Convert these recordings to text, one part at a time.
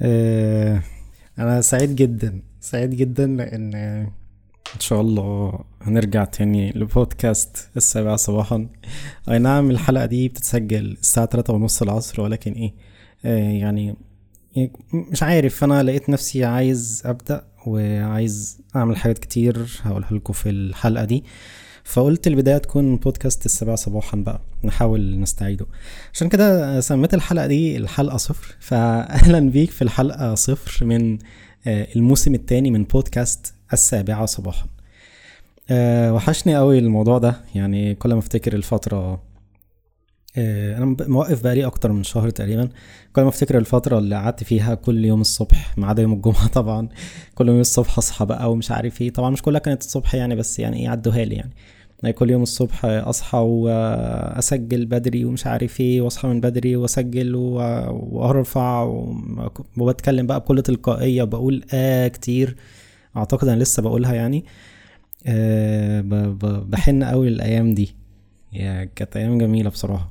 آه، أنا سعيد جدا سعيد جدا لأن إن شاء الله هنرجع تاني لبودكاست السابعة صباحا. أي نعم الحلقة دي بتتسجل الساعة تلاتة ونص العصر ولكن إيه آه يعني مش عارف. أنا لقيت نفسي عايز أبدأ وعايز أعمل حاجات كتير هقولها لكم في الحلقة دي. فقلت البداية تكون بودكاست السابعة صباحا بقى نحاول نستعيده. عشان كده سميت الحلقة دي الحلقة صفر فأهلا بيك في الحلقة صفر من آه، الموسم الثاني من بودكاست السابعة صباحا. أه وحشني قوي الموضوع ده. يعني كل ما افتكر الفترة أه أنا موقف بقالي أكتر من شهر تقريبا. كل ما افتكر الفترة اللي قعدت فيها كل يوم الصبح ما عدا يوم الجمعة طبعا. كل يوم الصبح أصحى بقى ومش عارف إيه. طبعا مش كلها كانت الصبح يعني بس يعني إيه عدوها لي يعني. كل يوم الصبح أصحى وأسجل بدري ومش عارف إيه وأصحى من بدري وأسجل وأرفع وبتكلم بقى بكل تلقائية بقول آه كتير. أعتقد أنا لسه بقولها يعني. أه بحن قوي الأيام دي. يعني كانت أيام جميلة بصراحة.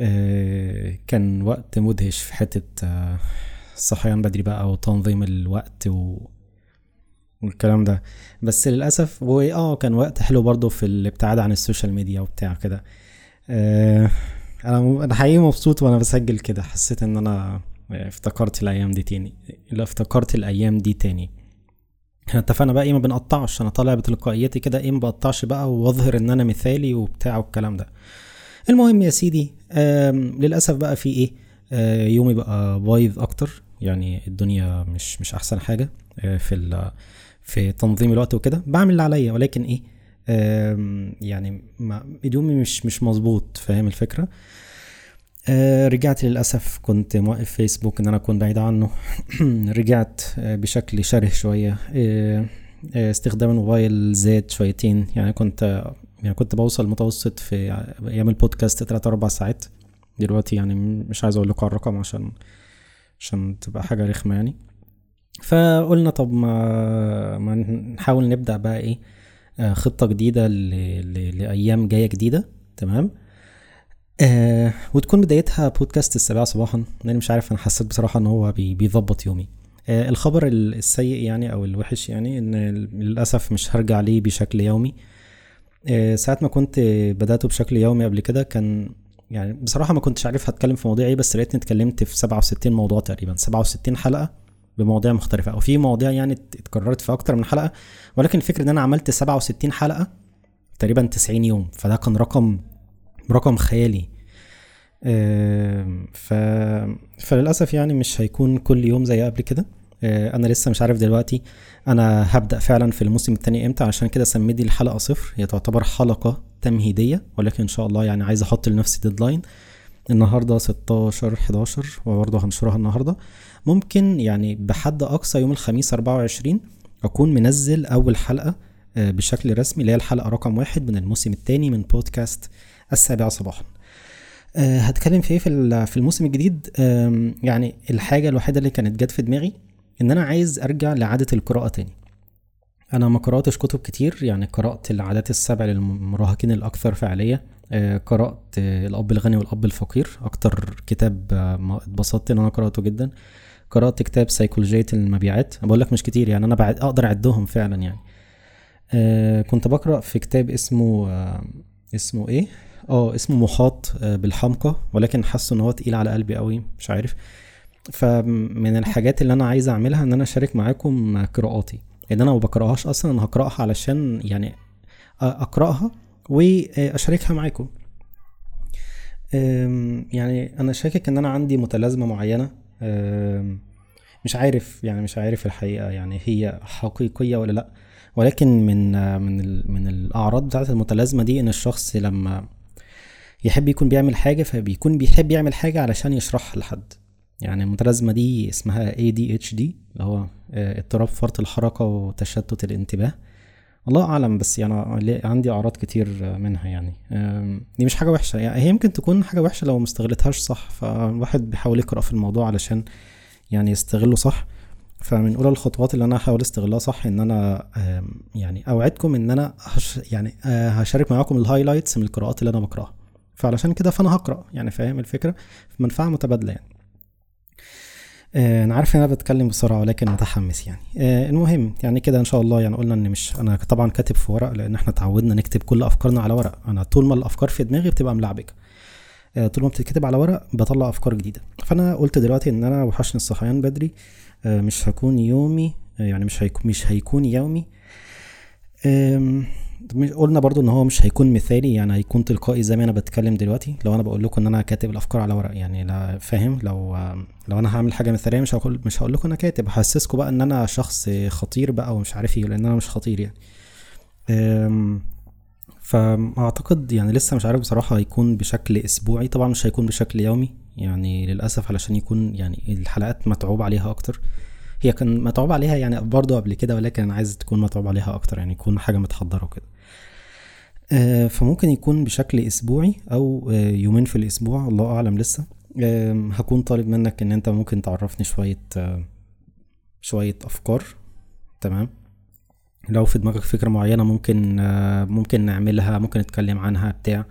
أه كان وقت مدهش في حتة الصحيان بدري بقى وتنظيم الوقت و والكلام ده. بس للأسف هو آه كان وقت حلو برضه في الابتعاد عن ال social media وبتاع كده. آه أنا أنا حقيقي مبسوط وأنا بسجل كده. حسيت إن أنا افتكرت الأيام دي تاني. لا افتكرت الأيام دي تاني. إحنا اتفقنا بقى إيه ما بنقطعش. أنا طالع بتلقائيتي كده إيه ما بقطعش بقى وأظهر إن أنا مثالي وبتاع والكلام ده. المهم يا سيدي للأسف بقى في إيه آه يومي بقى بايظ أكتر. يعني الدنيا مش مش أحسن حاجة آه في في تنظيم الوقت وكده بعمل اللي عليا ولكن إيه يعني يومي مش مش مظبوط فاهم الفكرة؟ آه رجعت للأسف كنت موقف فيسبوك إن أنا أكون بعيد عنه. رجعت آه بشكل شره شوية. آه استخدام الموبايل زاد شويتين. يعني كنت يعني كنت بوصل متوسط في أيام البودكاست تلات أربع ساعات. دلوقتي يعني مش عايز أقول لكم الرقم عشان عشان تبقى حاجة رخمة يعني. فقلنا طب ما, ما نحاول نبدأ بقى إيه آه خطة جديدة ل... ل... لأيام جاية جديدة تمام؟ آه وتكون بدايتها بودكاست السابعة صباحا. لأن مش عارف أنا حسيت بصراحة إن هو بي... بيظبط يومي. آه الخبر السيء يعني أو الوحش يعني إن للأسف مش هرجع ليه بشكل يومي. آه ساعة ما كنت بدأته بشكل يومي قبل كده كان يعني بصراحة ما كنتش عارف هتكلم في مواضيع إيه بس لقيتني اتكلمت في 67 موضوع تقريبا 67 حلقة. بمواضيع مختلفة أو في مواضيع يعني اتكررت في أكتر من حلقة ولكن الفكرة إن أنا عملت 67 حلقة تقريبا 90 يوم فده كان رقم رقم خيالي. ف... فللأسف يعني مش هيكون كل يوم زي قبل كده. أنا لسه مش عارف دلوقتي أنا هبدأ فعلا في الموسم الثاني إمتى عشان كده سميت الحلقة صفر هي تعتبر حلقة تمهيدية ولكن إن شاء الله يعني عايز أحط لنفسي ديدلاين النهارده 16 11 وبرضه هنشرها النهارده. ممكن يعني بحد أقصى يوم الخميس 24 أكون منزل أول حلقة بشكل رسمي اللي هي الحلقة رقم واحد من الموسم الثاني من بودكاست السابعة صباحا. هتكلم في إيه في الموسم الجديد؟ يعني الحاجة الوحيدة اللي كانت جت في دماغي إن أنا عايز أرجع لعادة القراءة تاني. أنا ما قرأتش كتب كتير يعني قرأت العادات السبع للمراهقين الأكثر فعالية. قرأت الأب الغني والأب الفقير أكتر كتاب اتبسطت إن أنا قرأته جدا. قرأت كتاب سيكولوجيه المبيعات. بقول لك مش كتير يعني أنا بعد أقدر أعدهم فعلا يعني. آه كنت بقرأ في كتاب اسمه آه اسمه إيه؟ آه اسمه محاط آه بالحمقى ولكن حاسه إن هو تقيل على قلبي قوي مش عارف. فمن الحاجات اللي أنا عايز أعملها إن أنا أشارك معاكم قراءاتي. لأن أنا ما بقرأهاش أصلا أنا هقرأها علشان يعني أقرأها وأشاركها معاكم. يعني أنا شاكك إن أنا عندي متلازمة معينة. مش عارف يعني مش عارف الحقيقة يعني هي حقيقية ولا لأ. ولكن من من من الأعراض بتاعت المتلازمة دي إن الشخص لما يحب يكون بيعمل حاجة فبيكون بيحب يعمل حاجة علشان يشرحها لحد. يعني المتلازمة دي اسمها ADHD اللي هو اضطراب فرط الحركة وتشتت الانتباه. الله أعلم بس يعني عندي أعراض كتير منها يعني. دي مش حاجة وحشة. يعني هي يمكن تكون حاجة وحشة لو مستغلتهاش صح فالواحد بيحاول يقرأ في الموضوع علشان يعني يستغله صح. فمن أولى الخطوات اللي أنا هحاول استغلها صح إن أنا يعني أوعدكم إن أنا هش يعني هشارك معاكم الهايلايتس من القراءات اللي أنا بقرأها. فعلشان كده فأنا هقرأ يعني فاهم الفكرة؟ منفعة متبادلة يعني. آه، أنا عارف إن أنا بتكلم بسرعة ولكن متحمس يعني. آه، المهم يعني كده إن شاء الله يعني قلنا إن مش أنا طبعا كاتب في ورق لأن إحنا اتعودنا نكتب كل أفكارنا على ورق. أنا طول ما الأفكار في دماغي بتبقى ملعبكة. آه، طول ما بتتكتب على ورق بطلع أفكار جديدة. فأنا قلت دلوقتي إن أنا وحشني الصحيان بدري. مش هكون يومي يعني مش هيكون مش هيكون يومي. قلنا برضو إن هو مش هيكون مثالي يعني هيكون تلقائي زي ما أنا بتكلم دلوقتي. لو أنا بقول لكم إن أنا كاتب الأفكار على ورق يعني لا فاهم؟ لو لو أنا هعمل حاجة مثالية مش هقول مش هقول لكم أنا كاتب. هحسسكم بقى إن أنا شخص خطير بقى ومش عارف إيه لأن أنا مش خطير يعني. فأعتقد يعني لسه مش عارف بصراحة هيكون بشكل أسبوعي. طبعا مش هيكون بشكل يومي يعني للأسف علشان يكون يعني الحلقات متعوب عليها أكتر. هي كان متعوب عليها يعني برضه قبل كده ولكن أنا عايز تكون متعوب عليها أكتر يعني يكون حاجة متحضرة وكده. آه فممكن يكون بشكل أسبوعي أو آه يومين في الأسبوع الله أعلم لسه. هكون طالب منك إن أنت ممكن تعرفني شوية آه شوية أفكار. تمام؟ لو في دماغك فكرة معينة ممكن ممكن نعملها ممكن نتكلم عنها بتاع.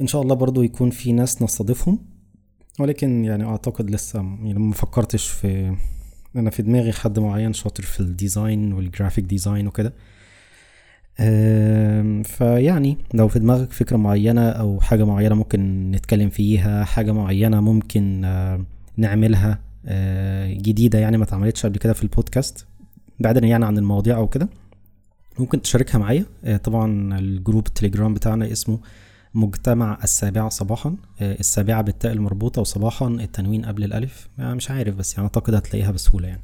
إن شاء الله برضو يكون في ناس نستضيفهم ولكن يعني أعتقد لسه يعني ما فكرتش في أنا في دماغي حد معين شاطر في ال design وال graphic design وكده. فيعني لو في دماغك فكرة معينة أو حاجة معينة ممكن نتكلم فيها حاجة معينة ممكن نعملها جديدة يعني ما اتعملتش قبل كده في البودكاست بعيدا يعني عن المواضيع أو كده ممكن تشاركها معايا. طبعا الجروب التليجرام بتاعنا اسمه مجتمع السابعة صباحا. السابعة بالتاء المربوطة وصباحا التنوين قبل الألف. مش عارف بس يعني أعتقد هتلاقيها بسهولة يعني.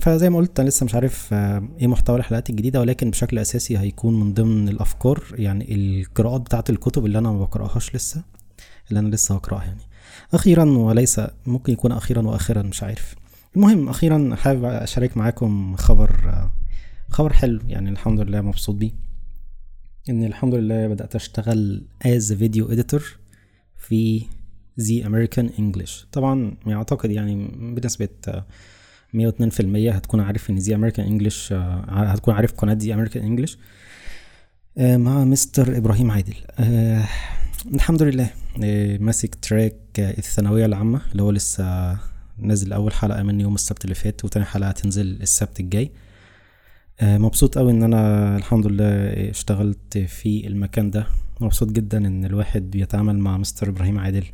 فزي ما قلت أنا لسه مش عارف إيه محتوى الحلقات الجديدة ولكن بشكل أساسي هيكون من ضمن الأفكار يعني القراءات بتاعة الكتب اللي أنا ما بقرأهاش لسه اللي أنا لسه هقرأها يعني. أخيرا وليس ممكن يكون أخيرا واخرا مش عارف. المهم أخيرا حابب أشارك معاكم خبر خبر حلو يعني الحمد لله مبسوط بيه. إن الحمد لله بدأت أشتغل as video editor في ZAmericanEnglish طبعا أعتقد يعني في المية هتكون عارف إن ZAmericanEnglish هتكون عارف قناة ZAmericanEnglish مع مستر إبراهيم عادل. آه الحمد لله آه ماسك تراك الثانوية العامة اللي هو لسه نازل أول حلقة من يوم السبت اللي فات وتاني حلقة هتنزل السبت الجاي. آه مبسوط قوي إن أنا الحمد لله اشتغلت في المكان ده. مبسوط جدا إن الواحد بيتعامل مع مستر إبراهيم عادل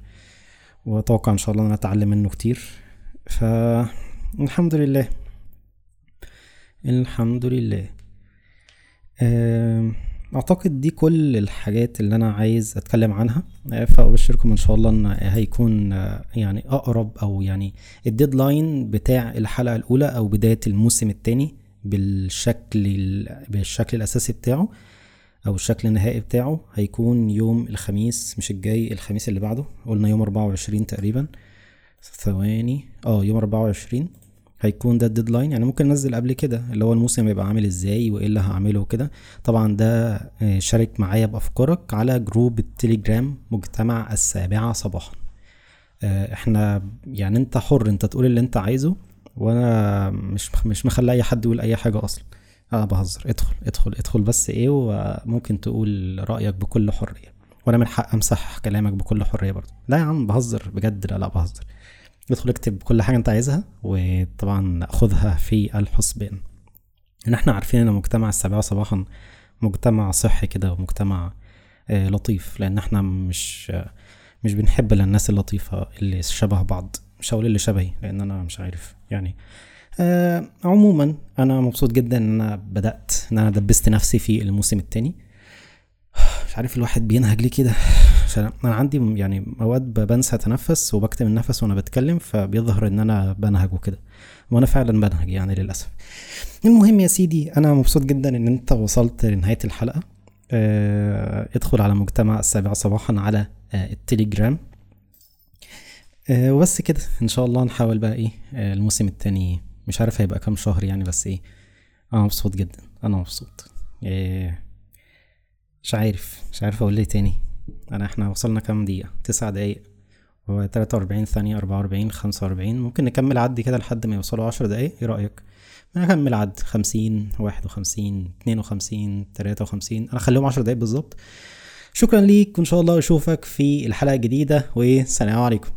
وأتوقع إن شاء الله إن أنا أتعلم منه كتير. ف الحمد لله. الحمد لله. أعتقد دي كل الحاجات اللي أنا عايز أتكلم عنها. فأبشركم إن شاء الله إن هيكون يعني أقرب أو يعني الديدلاين بتاع الحلقة الأولى أو بداية الموسم الثاني بالشكل بالشكل الأساسي بتاعه أو الشكل النهائي بتاعه هيكون يوم الخميس مش الجاي الخميس اللي بعده. قلنا يوم 24 تقريبا. ثواني. آه يوم 24 هيكون ده ال deadline. يعني ممكن ننزل قبل كده اللي هو الموسم هيبقى عامل إزاي وإيه اللي هعمله وكده. طبعا ده شارك معايا بأفكارك على group التليجرام مجتمع السابعة صباحا. إحنا يعني أنت حر أنت تقول اللي أنت عايزه. وأنا مش مش مخلي اي حد يقول اي حاجة أصلا. أنا بهزر. ادخل ادخل ادخل بس إيه وممكن تقول رأيك بكل حرية. وأنا من حق امسح كلامك بكل حرية برضه. لا يا عم بهزر بجد. لا لا بهزر. ادخل اكتب كل حاجة انت عايزها وطبعا خدها في الحسبان. إن إحنا عارفين إن مجتمع السابعة صباحا مجتمع صحي كده ومجتمع آه لطيف. لأن إحنا مش مش بنحب الناس اللطيفة اللي شبه بعض. مش هقول اللي شبهي لأن أنا مش عارف يعني آه عموما أنا مبسوط جدا إن أنا بدأت إن أنا دبست نفسي في الموسم التاني. مش عارف الواحد بينهج ليه كده عشان أنا عندي يعني أوقات بنسى أتنفس وبكتم النفس وأنا بتكلم فبيظهر إن أنا بنهج وكده. وأنا فعلا بنهج يعني للأسف. المهم يا سيدي أنا مبسوط جدا إن أنت وصلت لنهاية الحلقة. آه ادخل على مجتمع السابعة صباحا على آه التليجرام. آه وبس كده. إن شاء الله نحاول بقى إيه آه الموسم التاني مش عارف هيبقى كام شهر يعني بس إيه أنا مبسوط جدا أنا مبسوط. إيه مش عارف مش عارف أقول إيه تاني. أنا إحنا وصلنا كام دقيقة؟ تسع دقايق. و 43 ثانية 44 45 ممكن نكمل عد كده لحد ما يوصلوا 10 دقايق. إيه رأيك؟ نكمل عد 50 51 52 53 أنا اخليهم 10 دقايق بالظبط. شكرا ليك وإن شاء الله أشوفك في الحلقة الجديدة والسلام عليكم.